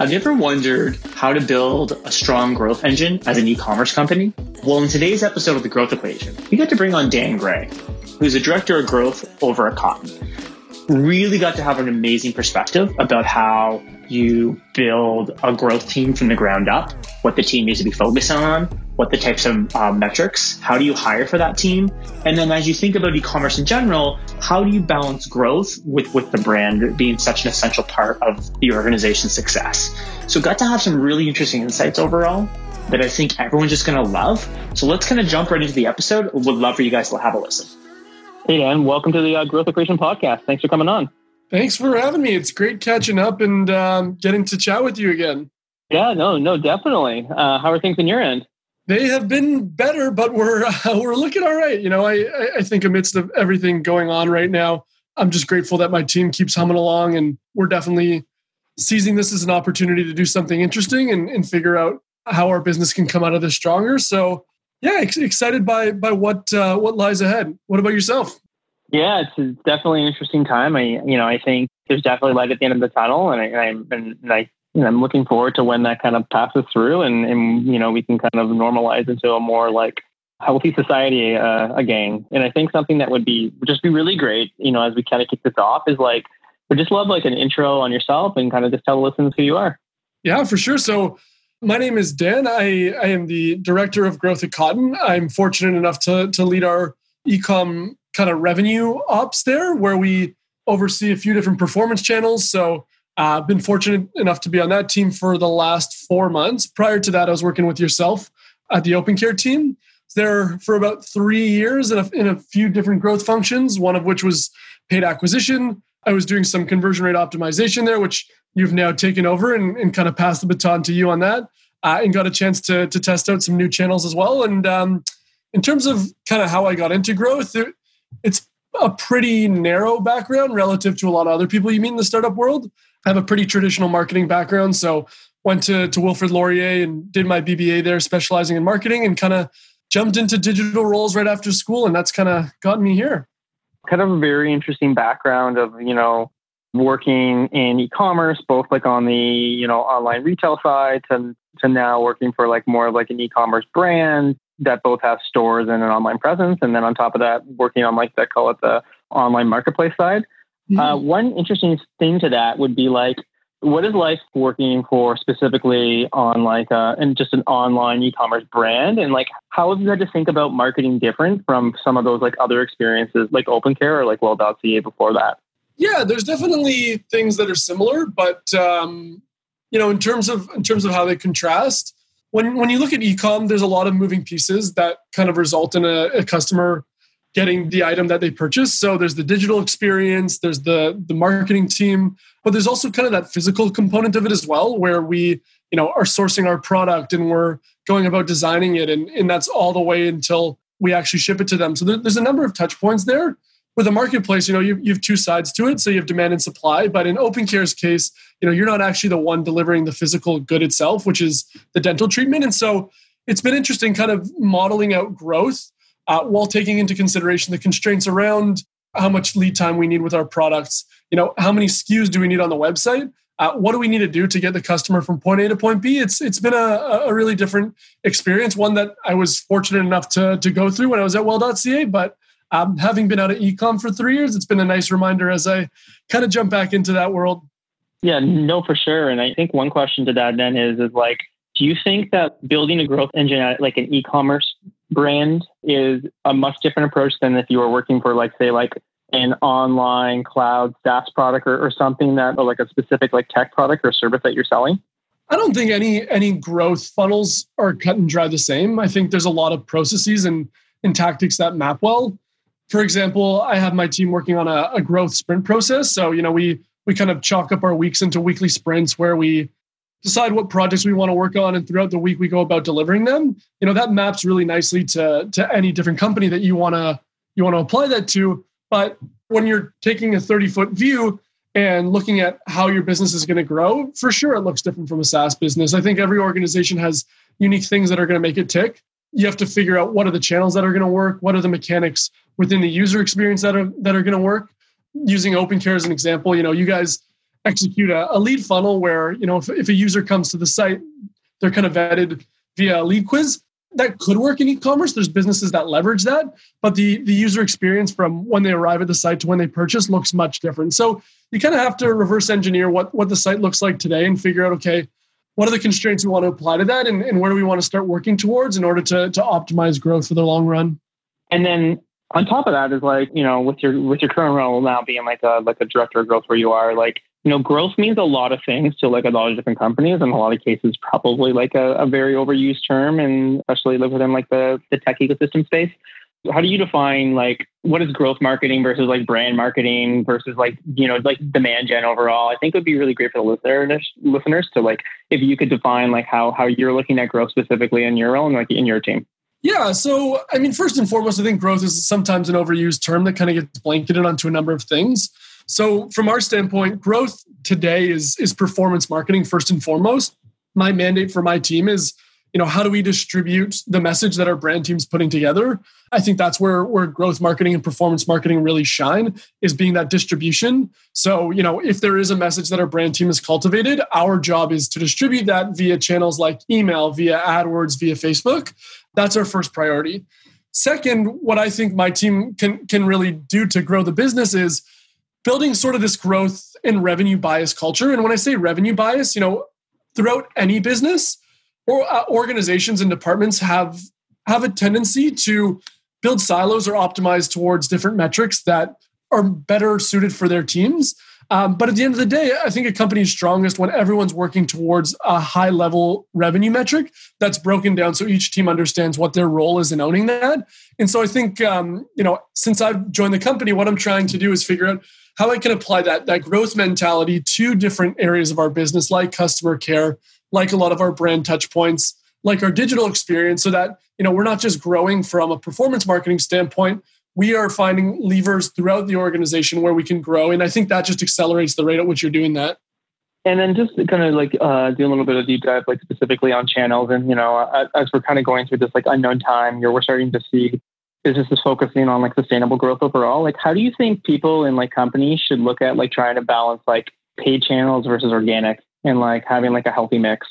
Have you ever wondered how to build a strong growth engine as an e-commerce company? Well, in today's episode of The Growth Equation, we get to bring on Dan Gray, who's a director of growth over at Kotn. Really got to have an amazing perspective about how you build a growth team from the ground up, what the team needs to be focused on, what the types of uh, metrics, how do you hire for that team? And then as you think about e-commerce in general, how do you balance growth with, with the brand being such an essential part of the organization's success? So got to have some really interesting insights overall that I think everyone's just going to love. So let's kind of jump right into the episode. Would love for you guys to have a listen. Hey, Dan, welcome to the uh, Growth Equation podcast. Thanks for coming on. Thanks for having me. It's great catching up and um, getting to chat with you again. Yeah, no, no, definitely. Uh, how are things on your end? They have been better, but we're uh, we're looking all right. You know, I I think amidst of everything going on right now, I'm just grateful that my team keeps humming along, and we're definitely seizing this as an opportunity to do something interesting and, and figure out how our business can come out of this stronger. So, yeah, ex- excited by by what uh, what lies ahead. What about yourself? Yeah, it's definitely an interesting time. I, you know, I think there's definitely light at the end of the tunnel, and I, I'm, and I, you know, I'm looking forward to when that kind of passes through, and, and you know, we can kind of normalize into a more like healthy society uh, again. And I think something that would be would just be really great, you know, as we kind of kick this off, is like we just love like an intro on yourself and kind of just tell the listeners who you are. Yeah, for sure. So my name is Dan. I, I am the director of growth at Kotn. I'm fortunate enough to to lead our ecom kind of revenue ops there where we oversee a few different performance channels. So I've uh, been fortunate enough to be on that team for the last four months. Prior to that, I was working with yourself at the OpenCare team. There for about three years in a, in a few different growth functions, one of which was paid acquisition. I was doing some conversion rate optimization there, which you've now taken over and, and kind of passed the baton to you on that, uh, and got a chance to, to test out some new channels as well. And um, in terms of kind of how I got into growth, it, it's a pretty narrow background relative to a lot of other people you meet in the startup world. I have a pretty traditional marketing background, so went to to Wilfrid Laurier and did my BBA there, specializing in marketing, and kind of jumped into digital roles right after school, and that's kind of gotten me here. Kind of a very interesting background of you know working in e-commerce, both like on the you know online retail side to to now working for like more of like an e-commerce brand that both have stores and an online presence. And then on top of that, working on like that, call it the online marketplace side. Mm-hmm. Uh, one interesting thing to that would be like, what is life working for specifically on like uh, and just an online e-commerce brand and like how have you had to think about marketing different from some of those like other experiences like OpenCare or like well.ca before that yeah there's definitely things that are similar but um, you know in terms of in terms of how they contrast when when you look at ecom, there's a lot of moving pieces that kind of result in a, a customer getting the item that they purchase. So there's the digital experience, there's the the marketing team, but there's also kind of that physical component of it as well, where we you know are sourcing our product and we're going about designing it, and and that's all the way until we actually ship it to them. So there, there's a number of touch points there with a marketplace, you know, you, you have two sides to it. So you have demand and supply. But in OpenCare's case, you know, you're not actually the one delivering the physical good itself, which is the dental treatment. And so it's been interesting kind of modeling out growth uh, while taking into consideration the constraints around how much lead time we need with our products. You know, how many SKUs do we need on the website? Uh, what do we need to do to get the customer from point A to point B? It's it's been a, a really different experience, one that I was fortunate enough to to go through when I was at Well.ca, but um, having been out of ecom for three years, it's been a nice reminder as I kind of jump back into that world. Yeah, no, for sure. And I think one question to that then is, is like, do you think that building a growth engine at like an e-commerce brand is a much different approach than if you were working for like, say, like an online cloud SaaS product or, or something that, or like a specific like tech product or service that you're selling? I don't think any any growth funnels are cut and dry the same. I think there's a lot of processes and, and tactics that map well for example, I have my team working on a, a growth sprint process. So, you know, we we kind of chalk up our weeks into weekly sprints where we decide what projects we want to work on and throughout the week we go about delivering them. You know that maps really nicely to to any different company that you want to you want to apply that to. But when you're taking a 30 foot view and looking at how your business is going to grow for sure it looks different from a saas business. I think every organization has unique things that are going to make it tick you have to figure out what are the channels that are going to work what are the mechanics within the user experience that are that are going to work using OpenCare as an example you know you guys execute a, a lead funnel where you know if, if a user comes to the site, they're kind of vetted via a lead quiz. That could work in e-commerce. There's businesses that leverage that, but the the user experience from when they arrive at the site to when they purchase looks much different. So you kind of have to reverse engineer what what the site looks like today and figure out okay what are the constraints we want to apply to that and, and where do we want to start working towards in order to, to optimize growth for the long run? And then on top of that is like you know with your with your current role now being like a like a director of growth where you are like you know growth means a lot of things to like a lot of different companies. In a lot of cases probably like a, a very overused term and especially within like the, the tech ecosystem space how do you define like what is growth marketing versus like brand marketing versus like you know like demand gen overall? I think it would be really great for the listeners listeners to like if you could define like how how you're looking at growth specifically in your own like in your team. Yeah so i mean first and foremost i think growth is sometimes an overused term that kind of gets blanketed onto a number of things. So from our standpoint growth today is is performance marketing first and foremost. My mandate for my team is you know how do we distribute the message that our brand team's putting together? I think that's where where growth marketing and performance marketing really shine is being that distribution. So you know if there is a message that our brand team has cultivated our job is to distribute that via channels like email via adwords via facebook. That's our first priority. Second what i think my team can can really do to grow the business is building sort of this growth and revenue bias culture. And when i say revenue bias you know throughout any business uh, organizations and departments have have a tendency to build silos or optimize towards different metrics that are better suited for their teams. Um, but at the end of the day, I think a company is strongest when everyone's working towards a high level revenue metric that's broken down so each team understands what their role is in owning that. And so I think, um, you know, since I've joined the company, what I'm trying to do is figure out how I can apply that, that growth mentality to different areas of our business, like customer care, like a lot of our brand touch points, like our digital experience, so that you know we're not just growing from a performance marketing standpoint. We are finding levers throughout the organization where we can grow, and I think that just accelerates the rate at which you're doing that. And then just kind of like uh, do a little bit of deep dive, like specifically on channels, and you know, as we're kind of going through this like unknown time, you're we're starting to see businesses focusing on like sustainable growth overall. Like, how do you think people in like companies should look at like trying to balance like paid channels versus organic? And like having like a healthy mix?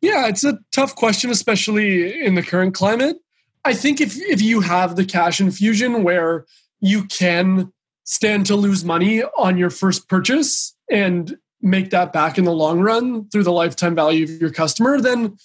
Yeah, it's a tough question, especially in the current climate. I think if if you have the cash infusion where you can stand to lose money on your first purchase and make that back in the long run through the lifetime value of your customer, then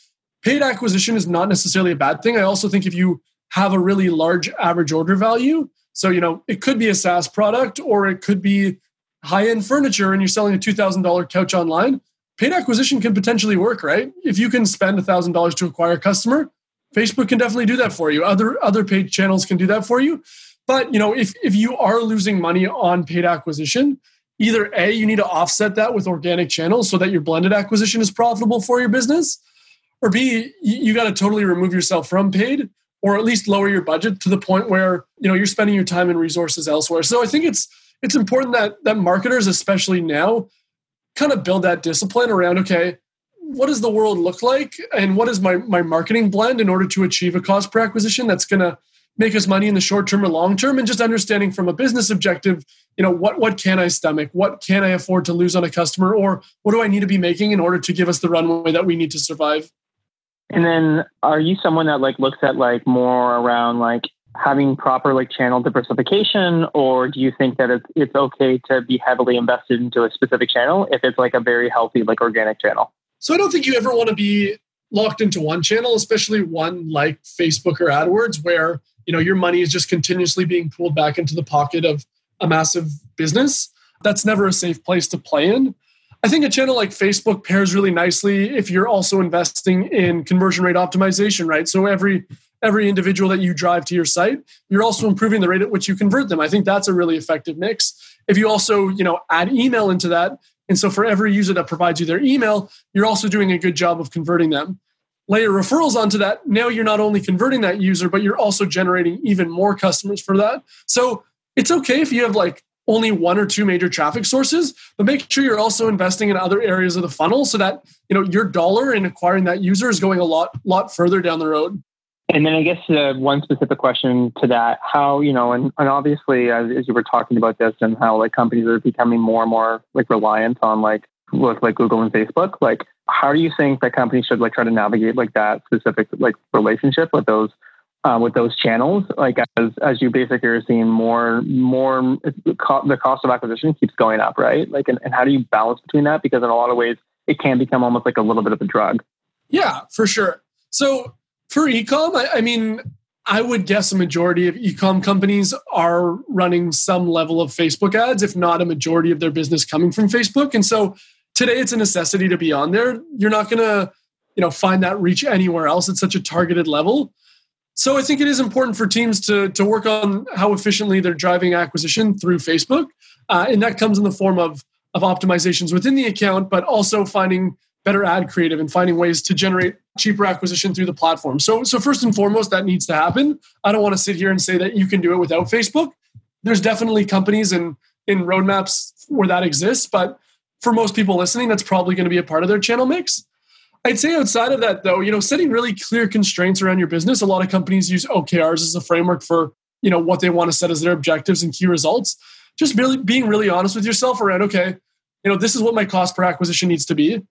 paid acquisition is not necessarily a bad thing. I also think if you have a really large average order value, so you know, it could be a SaaS product or it could be high-end furniture and you're selling a $2000 couch online, paid acquisition can potentially work, right? If you can spend $1,000 to acquire a customer, Facebook can definitely do that for you. Other other paid channels can do that for you. But, you know, if if you are losing money on paid acquisition, either A, you need to offset that with organic channels so that your blended acquisition is profitable for your business, or B, you got to totally remove yourself from paid or at least lower your budget to the point where, you know, you're spending your time and resources elsewhere. So I think it's it's important that that marketers especially now kind of build that discipline around okay what does the world look like? And what is my, my marketing blend in order to achieve a cost per acquisition that's going to make us money in the short term or long term? And just understanding from a business objective you know what what can i stomach? What can i afford to lose on a customer? Or what do i need to be making in order to give us the runway that we need to survive? And then are you someone that like looks at like more around like having proper like channel diversification or do you think that it's it's okay to be heavily invested into a specific channel if it's like a very healthy like organic channel? So i don't think you ever want to be locked into one channel especially one like facebook or adwords where you know your money is just continuously being pulled back into the pocket of a massive business. That's never a safe place to play in. I think a channel like Facebook pairs really nicely if you're also investing in conversion rate optimization, right? So every every individual that you drive to your site, you're also improving the rate at which you convert them. I think that's a really effective mix. If you also, you know, add email into that, and so for every user that provides you their email, you're also doing a good job of converting them. Layer referrals onto that. Now you're not only converting that user, but you're also generating even more customers for that. So it's okay if you have like only one or two major traffic sources, but make sure you're also investing in other areas of the funnel so that you know your dollar in acquiring that user is going a lot lot further down the road. And then I guess uh, one specific question to that, how, you know, and, and obviously as, as you were talking about this and how like companies are becoming more and more like reliant on like with like Google and Facebook, like how do you think that companies should like try to navigate like that specific like relationship with those uh, with those channels? Like as as you basically are seeing more more the cost of acquisition keeps going up, right? Like and, and how do you balance between that? Because in a lot of ways it can become almost like a little bit of a drug. Yeah, for sure. So for ecom, I, I mean, I would guess a majority of ecom companies are running some level of Facebook ads, if not a majority of their business coming from Facebook. And so today it's a necessity to be on there. You're not going to, you know, find that reach anywhere else at such a targeted level. So I think it is important for teams to to work on how efficiently they're driving acquisition through Facebook, uh, and that comes in the form of of optimizations within the account, but also finding better ad creative and finding ways to generate cheaper acquisition through the platform. So, so first and foremost, that needs to happen. I don't want to sit here and say that you can do it without Facebook. There's definitely companies and in, in roadmaps where that exists, but for most people listening, that's probably going to be a part of their channel mix. I'd say outside of that, though, you know, setting really clear constraints around your business. A lot of companies use OKRs as a framework for you know what they want to set as their objectives and key results. Just really being really honest with yourself around, okay, you know, this is what my cost per acquisition needs to be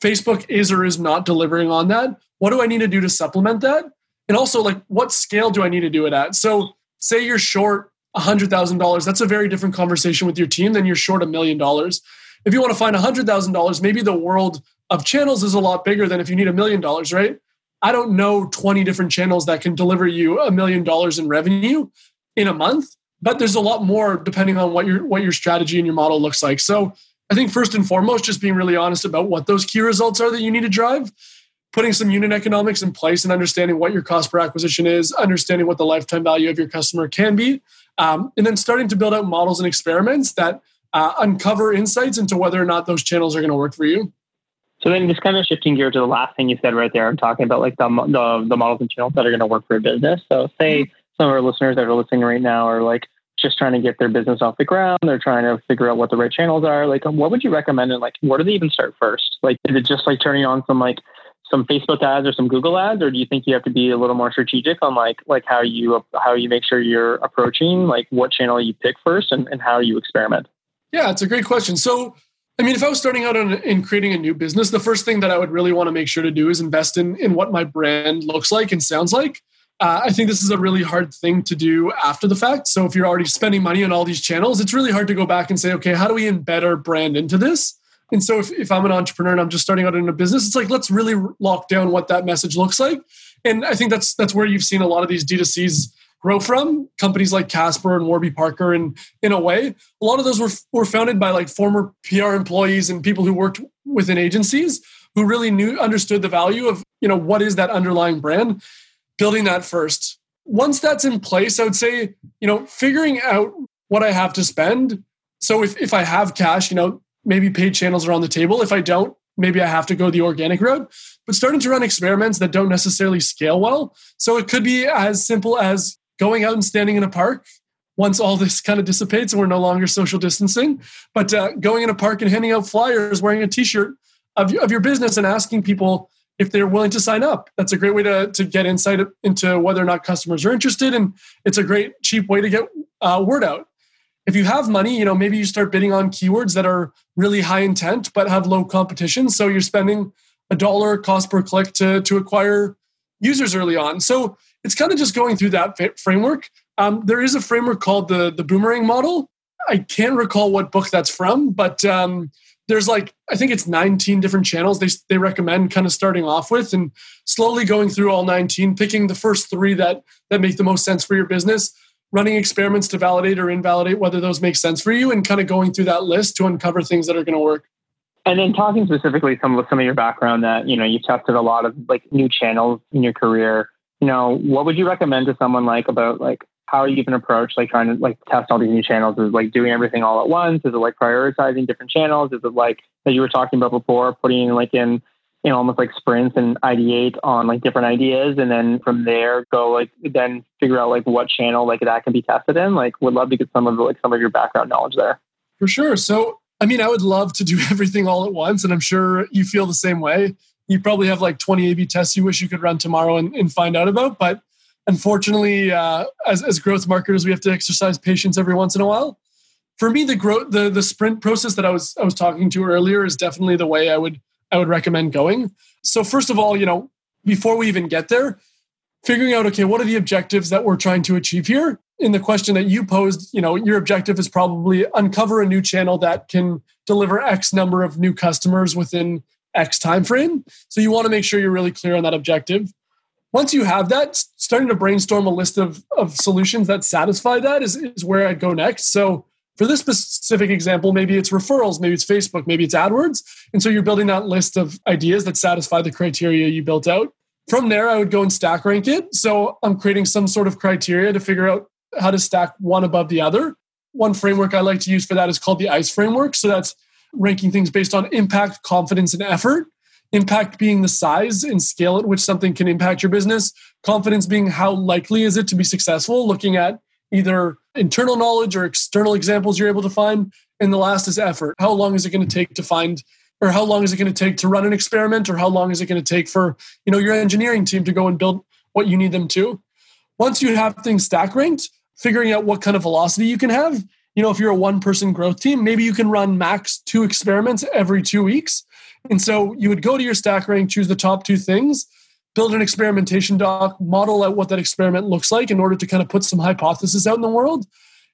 Facebook is or is not delivering on that. What do I need to do to supplement that? And also, like, what scale do I need to do it at? So, say you're short $100,000, that's a very different conversation with your team than you're short a million dollars. If you want to find $100,000, maybe the world of channels is a lot bigger than if you need a million dollars, right? I don't know 20 different channels that can deliver you a million dollars in revenue in a month, but there's a lot more depending on what your what your strategy and your model looks like. So I think first and foremost, just being really honest about what those key results are that you need to drive, putting some unit economics in place and understanding what your cost per acquisition is, understanding what the lifetime value of your customer can be, um, and then starting to build out models and experiments that uh, uncover insights into whether or not those channels are going to work for you. So then, just kind of shifting gear to the last thing you said right there, I'm talking about like the the, the models and channels that are going to work for a business. So, say mm-hmm. some of our listeners that are listening right now are like, just trying to get their business off the ground. They're trying to figure out what the right channels are. Like, um, what would you recommend? And like, where do they even start first? Like, is it just like turning on some like some Facebook ads or some Google ads, or do you think you have to be a little more strategic on like like how you how you make sure you're approaching like what channel you pick first and, and how you experiment? Yeah, it's a great question. So, I mean, if I was starting out in, in creating a new business, the first thing that I would really want to make sure to do is invest in in what my brand looks like and sounds like. Uh, I think this is a really hard thing to do after the fact. So if you're already spending money on all these channels, it's really hard to go back and say, okay, how do we embed our brand into this? And so if, if I'm an entrepreneur and I'm just starting out in a business, it's like, let's really lock down what that message looks like. And I think that's that's where you've seen a lot of these D2Cs grow from companies like Casper and Warby Parker. And in a way, a lot of those were, were founded by like former PR employees and people who worked within agencies who really knew understood the value of, you know, what is that underlying brand building that first. Once that's in place, I would say, you know, figuring out what I have to spend. So if, if I have cash, you know, maybe paid channels are on the table. If I don't, maybe I have to go the organic route. But starting to run experiments that don't necessarily scale well. So it could be as simple as going out and standing in a park once all this kind of dissipates and we're no longer social distancing. But uh, going in a park and handing out flyers, wearing a T-shirt of, of your business, and asking people if they're willing to sign up. That's a great way to, to get insight into whether or not customers are interested. And it's a great, cheap way to get uh, word out. If you have money, you know, maybe you start bidding on keywords that are really high intent but have low competition. So you're spending a dollar cost per click to, to acquire users early on. So it's kind of just going through that framework. Um, there is a framework called the, the boomerang model. I can't recall what book that's from, but um, there's like I think it's 19 different channels they they recommend kind of starting off with and slowly going through all 19, picking the first three that that make the most sense for your business, running experiments to validate or invalidate whether those make sense for you, and kind of going through that list to uncover things that are going to work. And then talking specifically some of some of your background that you know you tested a lot of like new channels in your career. You know, what would you recommend to someone like about like how you even approach like trying to like test all these new channels? Is like doing everything all at once? Is it like prioritizing different channels? Is it like as you were talking about before, putting like in you know almost like sprints and ideate on like different ideas, and then from there go like then figure out like what channel like that can be tested in? Like, would love to get some of like some of your background knowledge there. For sure. So I mean, I would love to do everything all at once, and I'm sure you feel the same way. you probably have like 20 A/B tests you wish you could run tomorrow and, and find out about. But unfortunately, uh, as as growth marketers, we have to exercise patience every once in a while. For me, the growth the the sprint process that I was I was talking to earlier is definitely the way I would I would recommend going. So first of all, you know, before we even get there, figuring out okay, what are the objectives that we're trying to achieve here? In the question that you posed, you know, your objective is probably uncover a new channel that can deliver X number of new customers within X time frame. So you want to make sure you're really clear on that objective. Once you have that, starting to brainstorm a list of, of solutions that satisfy that is, is where I'd go next. So for this specific example, maybe it's referrals, maybe it's Facebook, maybe it's AdWords. And so you're building that list of ideas that satisfy the criteria you built out. From there, I would go and stack rank it. So I'm creating some sort of criteria to figure out how to stack one above the other. One framework I like to use for that is called the ICE framework. So that's ranking things based on impact, confidence, and effort. Impact being the size and scale at which something can impact your business. Confidence being how likely is it to be successful, looking at either internal knowledge or external examples you're able to find. And the last is effort. How long is it going to take to find or how long is it going to take to run an experiment or how long is it going to take for you know your engineering team to go and build what you need them to once you have things stack ranked figuring out what kind of velocity you can have you know if you're a one person growth team maybe you can run max two experiments every two weeks and so you would go to your stack rank choose the top two things build an experimentation doc, model out what that experiment looks like in order to kind of put some hypothesis out in the world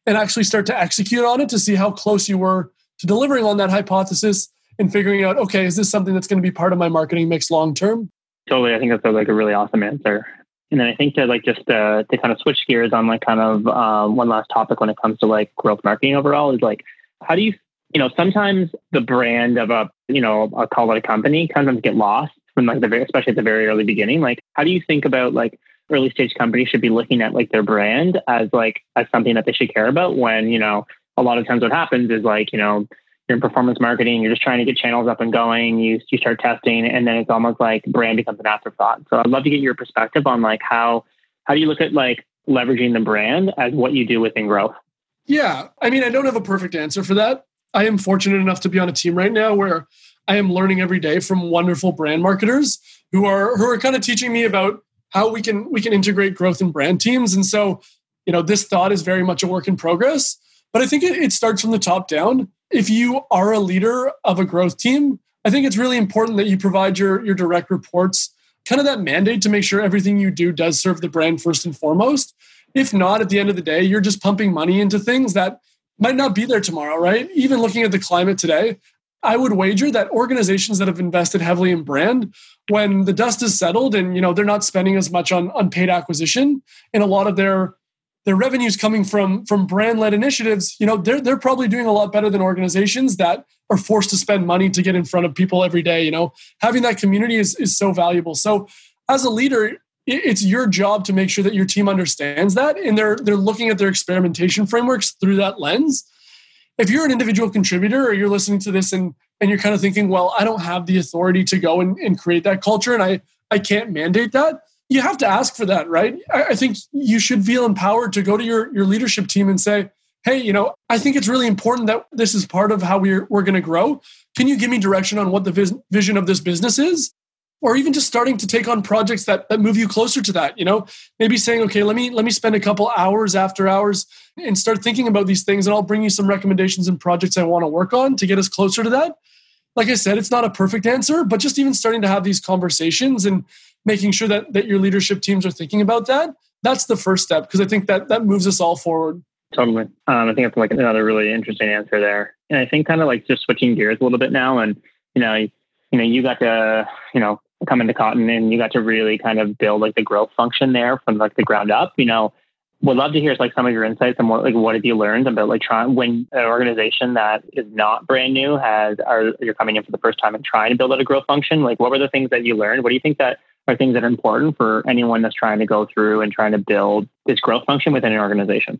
and actually start to execute on it to see how close you were to delivering on that hypothesis and figuring out, okay, is this something that's going to be part of my marketing mix long term? Totally. I think that's like a really awesome answer. And then I think to like just uh, to kind of switch gears on like kind of um, one last topic when it comes to like growth marketing overall is like, how do you, you know, sometimes the brand of a, you know, I'll call it a company sometimes get lost from like the very, especially at the very early beginning. Like, how do you think about like early stage companies should be looking at like their brand as like as something that they should care about when you know a lot of times what happens is like you know you're in performance marketing you're just trying to get channels up and going you you start testing and then it's almost like brand becomes an afterthought. So i'd love to get your perspective on like how how do you look at like leveraging the brand as what you do within growth? Yeah. I mean i don't have a perfect answer for that i am fortunate enough to be on a team right now where I am learning every day from wonderful brand marketers who are who are kind of teaching me about how we can we can integrate growth in brand teams. And so, you know, this thought is very much a work in progress. But I think it, it starts from the top down. If you are a leader of a growth team, I think it's really important that you provide your your direct reports kind of that mandate to make sure everything you do does serve the brand first and foremost. If not, at the end of the day, you're just pumping money into things that might not be there tomorrow, right? Even looking at the climate today, I would wager that organizations that have invested heavily in brand, when the dust is settled and you know they're not spending as much on, on paid acquisition and a lot of their their revenues coming from from brand led initiatives, you know, they're they're probably doing a lot better than organizations that are forced to spend money to get in front of people every day. You know, having that community is is so valuable. So as a leader, it's your job to make sure that your team understands that and they're they're looking at their experimentation frameworks through that lens if you're an individual contributor or you're listening to this and and you're kind of thinking, well, I don't have the authority to go and, and create that culture and I I can't mandate that. You have to ask for that, right? I, I think you should feel empowered to go to your, your leadership team and say, hey, you know, I think it's really important that this is part of how we're, we're going to grow. Can you give me direction on what the vis- vision of this business is? Or even just starting to take on projects that, that move you closer to that you know? Maybe saying okay let me let me spend a couple hours after hours and start thinking about these things and i'll bring you some recommendations and projects i want to work on to get us closer to that. Like i said it's not a perfect answer but just even starting to have these conversations and making sure that that your leadership teams are thinking about that that's the first step because i think that that moves us all forward. Totally. Um, i think that's like another really interesting answer there. And i think kind of like just switching gears a little bit now and you know you know you got to you know come into Kotn and you got to really kind of build like the growth function there from like the ground up, you know, would love to hear like some of your insights and what like what have you learned about like trying when an organization that is not brand new has are you're coming in for the first time and trying to build out a growth function like what were the things that you learned? What do you think that are things that are important for anyone that's trying to go through and trying to build this growth function within an organization?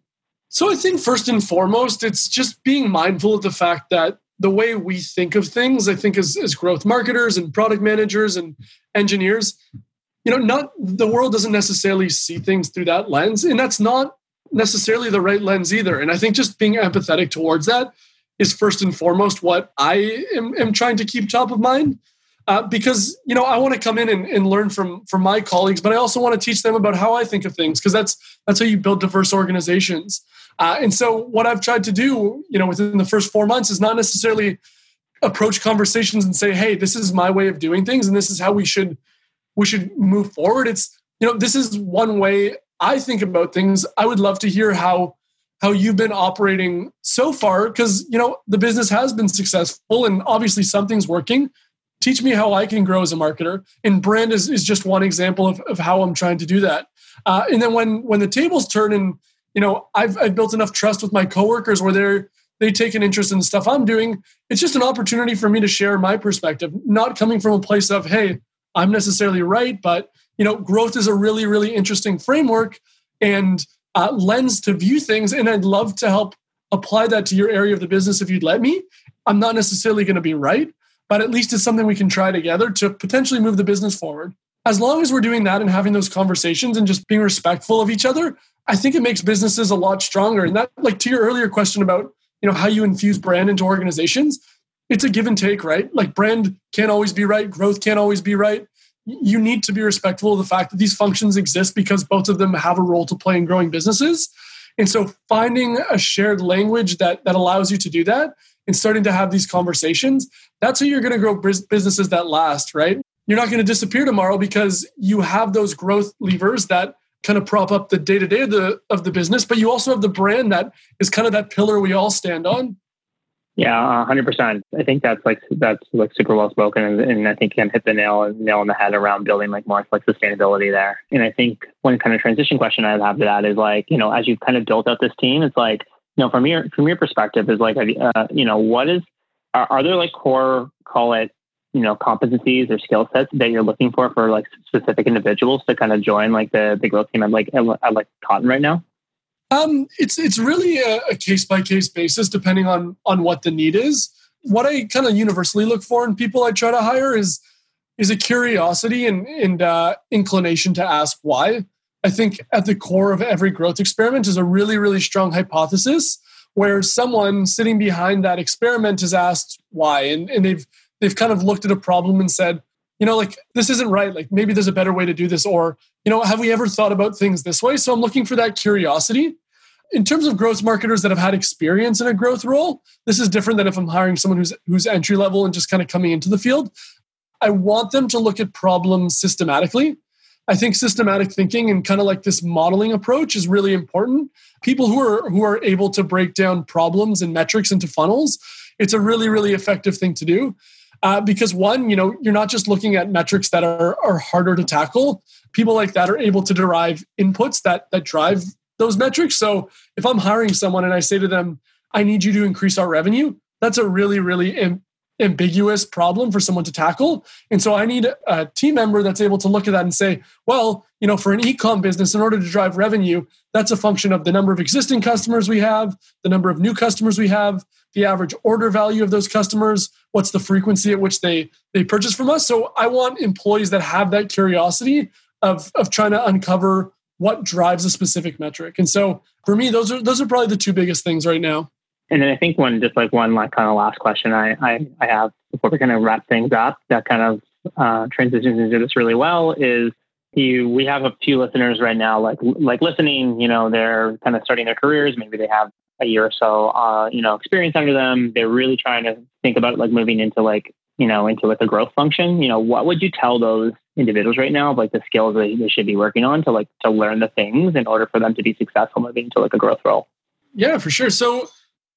So i think first and foremost it's just being mindful of the fact that the way we think of things, I think as, as growth marketers and product managers and engineers, you know, not the world doesn't necessarily see things through that lens. And that's not necessarily the right lens either. And I think just being empathetic towards that is first and foremost what I am, am trying to keep top of mind. uh, because you know I want to come in and, and, learn from from my colleagues, but I also want to teach them about how I think of things because that's that's how you build diverse organizations. Uh, and so what I've tried to do, you know, within the first four months is not necessarily approach conversations and say, "Hey, this is my way of doing things, and this is how we should we should move forward." It's you know, this is one way I think about things. I would love to hear how how you've been operating so far because you know the business has been successful and obviously something's working teach me how I can grow as a marketer. And brand is, is just one example of, of how I'm trying to do that. Uh, and then when when the tables turn and you know I've, I've built enough trust with my coworkers where they're they take an interest in the stuff I'm doing, it's just an opportunity for me to share my perspective, not coming from a place of, hey, I'm necessarily right, but you know, growth is a really, really interesting framework and uh, lens to view things. And I'd love to help apply that to your area of the business if you'd let me. I'm not necessarily going to be right, but at least it's something we can try together to potentially move the business forward. As long as we're doing that and having those conversations and just being respectful of each other, I think it makes businesses a lot stronger. And that, like to your earlier question about, you know, how you infuse brand into organizations, it's a give and take, right? Like brand can't always be right, growth can't always be right. You need to be respectful of the fact that these functions exist because both of them have a role to play in growing businesses. And so finding a shared language that that allows you to do that and starting to have these conversations, that's how you're going to grow businesses that last, right? You're not going to disappear tomorrow because you have those growth levers that kind of prop up the day to day of the of the business, but you also have the brand that is kind of that pillar we all stand on. Yeah, hundred percent. I think that's like that's like super well spoken, and, and I think can hit the nail nail on the head around building like more like sustainability there. And I think one kind of transition question I'd have to that is like you know as you've kind of built out this team, it's like you know, from your from your perspective, is like, uh, you know, what is are, are there like core call it you know competencies or skill sets that you're looking for for like specific individuals to kind of join like the the growth team at like at like Kotn right now? Um, it's it's really a case by case basis depending on on what the need is. What I kind of universally look for in people I try to hire is is a curiosity and and uh, inclination to ask why. I think at the core of every growth experiment is a really, really strong hypothesis where someone sitting behind that experiment is asked why. And, and they've they've kind of looked at a problem and said, you know, like this isn't right. Like maybe there's a better way to do this, or, you know, have we ever thought about things this way? So I'm looking for that curiosity. In terms of growth marketers that have had experience in a growth role, this is different than if I'm hiring someone who's who's entry level and just kind of coming into the field. I want them to look at problems systematically. I think systematic thinking and kind of like this modeling approach is really important. People who are who are able to break down problems and metrics into funnels, it's a really really effective thing to do. Uh, because one, you know, you're not just looking at metrics that are are harder to tackle. People like that are able to derive inputs that that drive those metrics. So if I'm hiring someone and I say to them, "I need you to increase our revenue," that's a really really ambiguous problem for someone to tackle. And so I need a team member that's able to look at that and say, well, you know, for an e-com business, in order to drive revenue, that's a function of the number of existing customers we have, the number of new customers we have, the average order value of those customers, what's the frequency at which they they purchase from us. So I want employees that have that curiosity of of trying to uncover what drives a specific metric. And so for me, those are those are probably the two biggest things right now. And then I think one, just like one like kind of last question I, I, I have before we kind of wrap things up that kind of uh, transitions into this really well is you, we have a few listeners right now, like, like listening, you know, they're kind of starting their careers. Maybe they have a year or so, uh, you know, experience under them. They're really trying to think about like moving into like, you know, into like a growth function. You know, what would you tell those individuals right now, like the skills that they should be working on to like, to learn the things in order for them to be successful moving into like a growth role? Yeah, for sure. So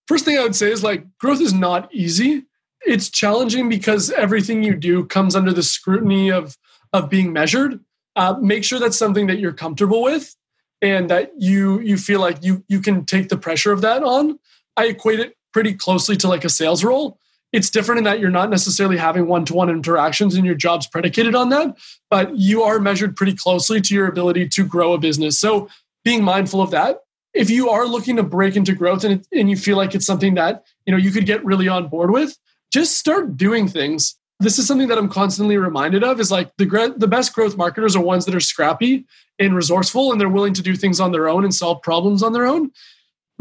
First thing I would say is like growth is not easy. It's challenging because everything you do comes under the scrutiny of of being measured. Uh, make sure that's something that you're comfortable with and that you you feel like you you can take the pressure of that on. I equate it pretty closely to like a sales role. It's different in that you're not necessarily having one-to-one interactions and your job's predicated on that, but you are measured pretty closely to your ability to grow a business. So being mindful of that if you are looking to break into growth and, and you feel like it's something that you know you could get really on board with just start doing things. This is something that i'm constantly reminded of is like the, the best growth marketers are ones that are scrappy and resourceful and they're willing to do things on their own and solve problems on their own.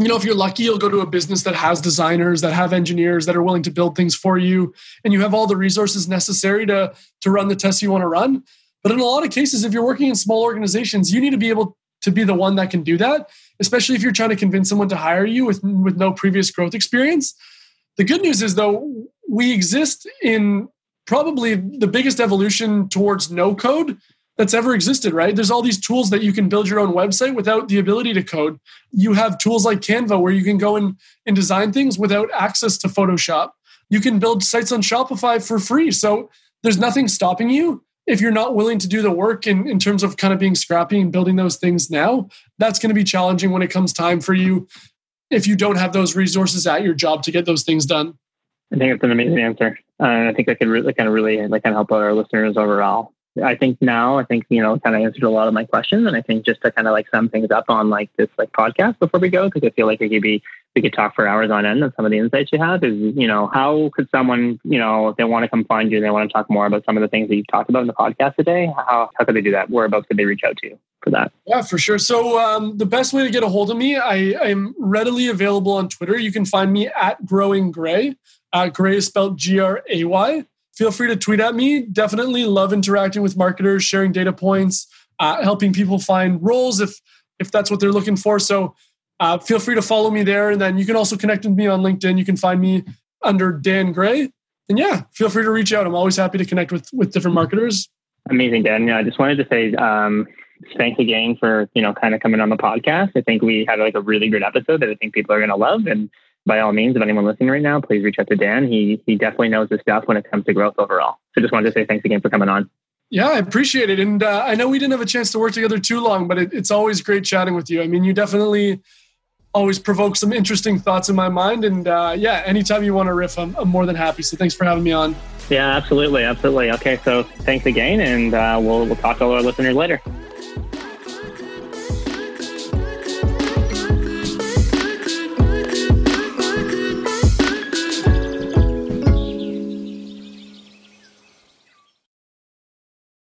You know, if you're lucky, you'll go to a business that has designers, that have engineers that are willing to build things for you, and you have all the resources necessary to, to run the tests you want to run. But in a lot of cases, if you're working in small organizations, you need to be able to be the one that can do that, especially if you're trying to convince someone to hire you with, with no previous growth experience. The good news is, though, we exist in probably the biggest evolution towards no code that's ever existed, right? There's all these tools that you can build your own website without the ability to code. You have tools like Canva where you can go and, and design things without access to Photoshop. You can build sites on Shopify for free. So there's nothing stopping you. If you're not willing to do the work in, in terms of kind of being scrappy and building those things now, that's going to be challenging when it comes time for you if you don't have those resources at your job to get those things done. I think it's an amazing answer. Uh, I think that could really kind of really like kind of help our listeners overall. I think now I think you know kind of answered a lot of my questions, and I think just to kind of like sum things up on like this like podcast before we go, because I feel like it could be we could talk for hours on end on some of the insights you have. Is you know how could someone you know if they want to come find you and they want to talk more about some of the things that you've talked about in the podcast today, how how could they do that? Whereabouts could they reach out to you for that? Yeah, for sure. So um, the best way to get a hold of me, I am readily available on Twitter. You can find me at Growing Gray. Uh, Gray is spelled G R A Y feel free to tweet at me. Definitely love interacting with marketers, sharing data points, uh, helping people find roles if if that's what they're looking for. So uh, feel free to follow me there, and then you can also connect with me on LinkedIn. You can find me under Dan Gray. And yeah, feel free to reach out. I'm always happy to connect with with different marketers. Amazing, Dan. Yeah, I just wanted to say um, thanks again for you know kind of coming on the podcast. I think we had like a really good episode that I think people are going to love and by all means, if anyone listening right now, please reach out to Dan. He he definitely knows his stuff when it comes to growth overall. So just wanted to say thanks again for coming on. Yeah, I appreciate it. And uh, I know we didn't have a chance to work together too long, but it, it's always great chatting with you. I mean, you definitely always provoke some interesting thoughts in my mind. And uh, yeah, anytime you want to riff, I'm, I'm, more than happy. So thanks for having me on. Yeah, absolutely. Absolutely. Okay. So thanks again. And uh, we'll, we'll talk to all our listeners later.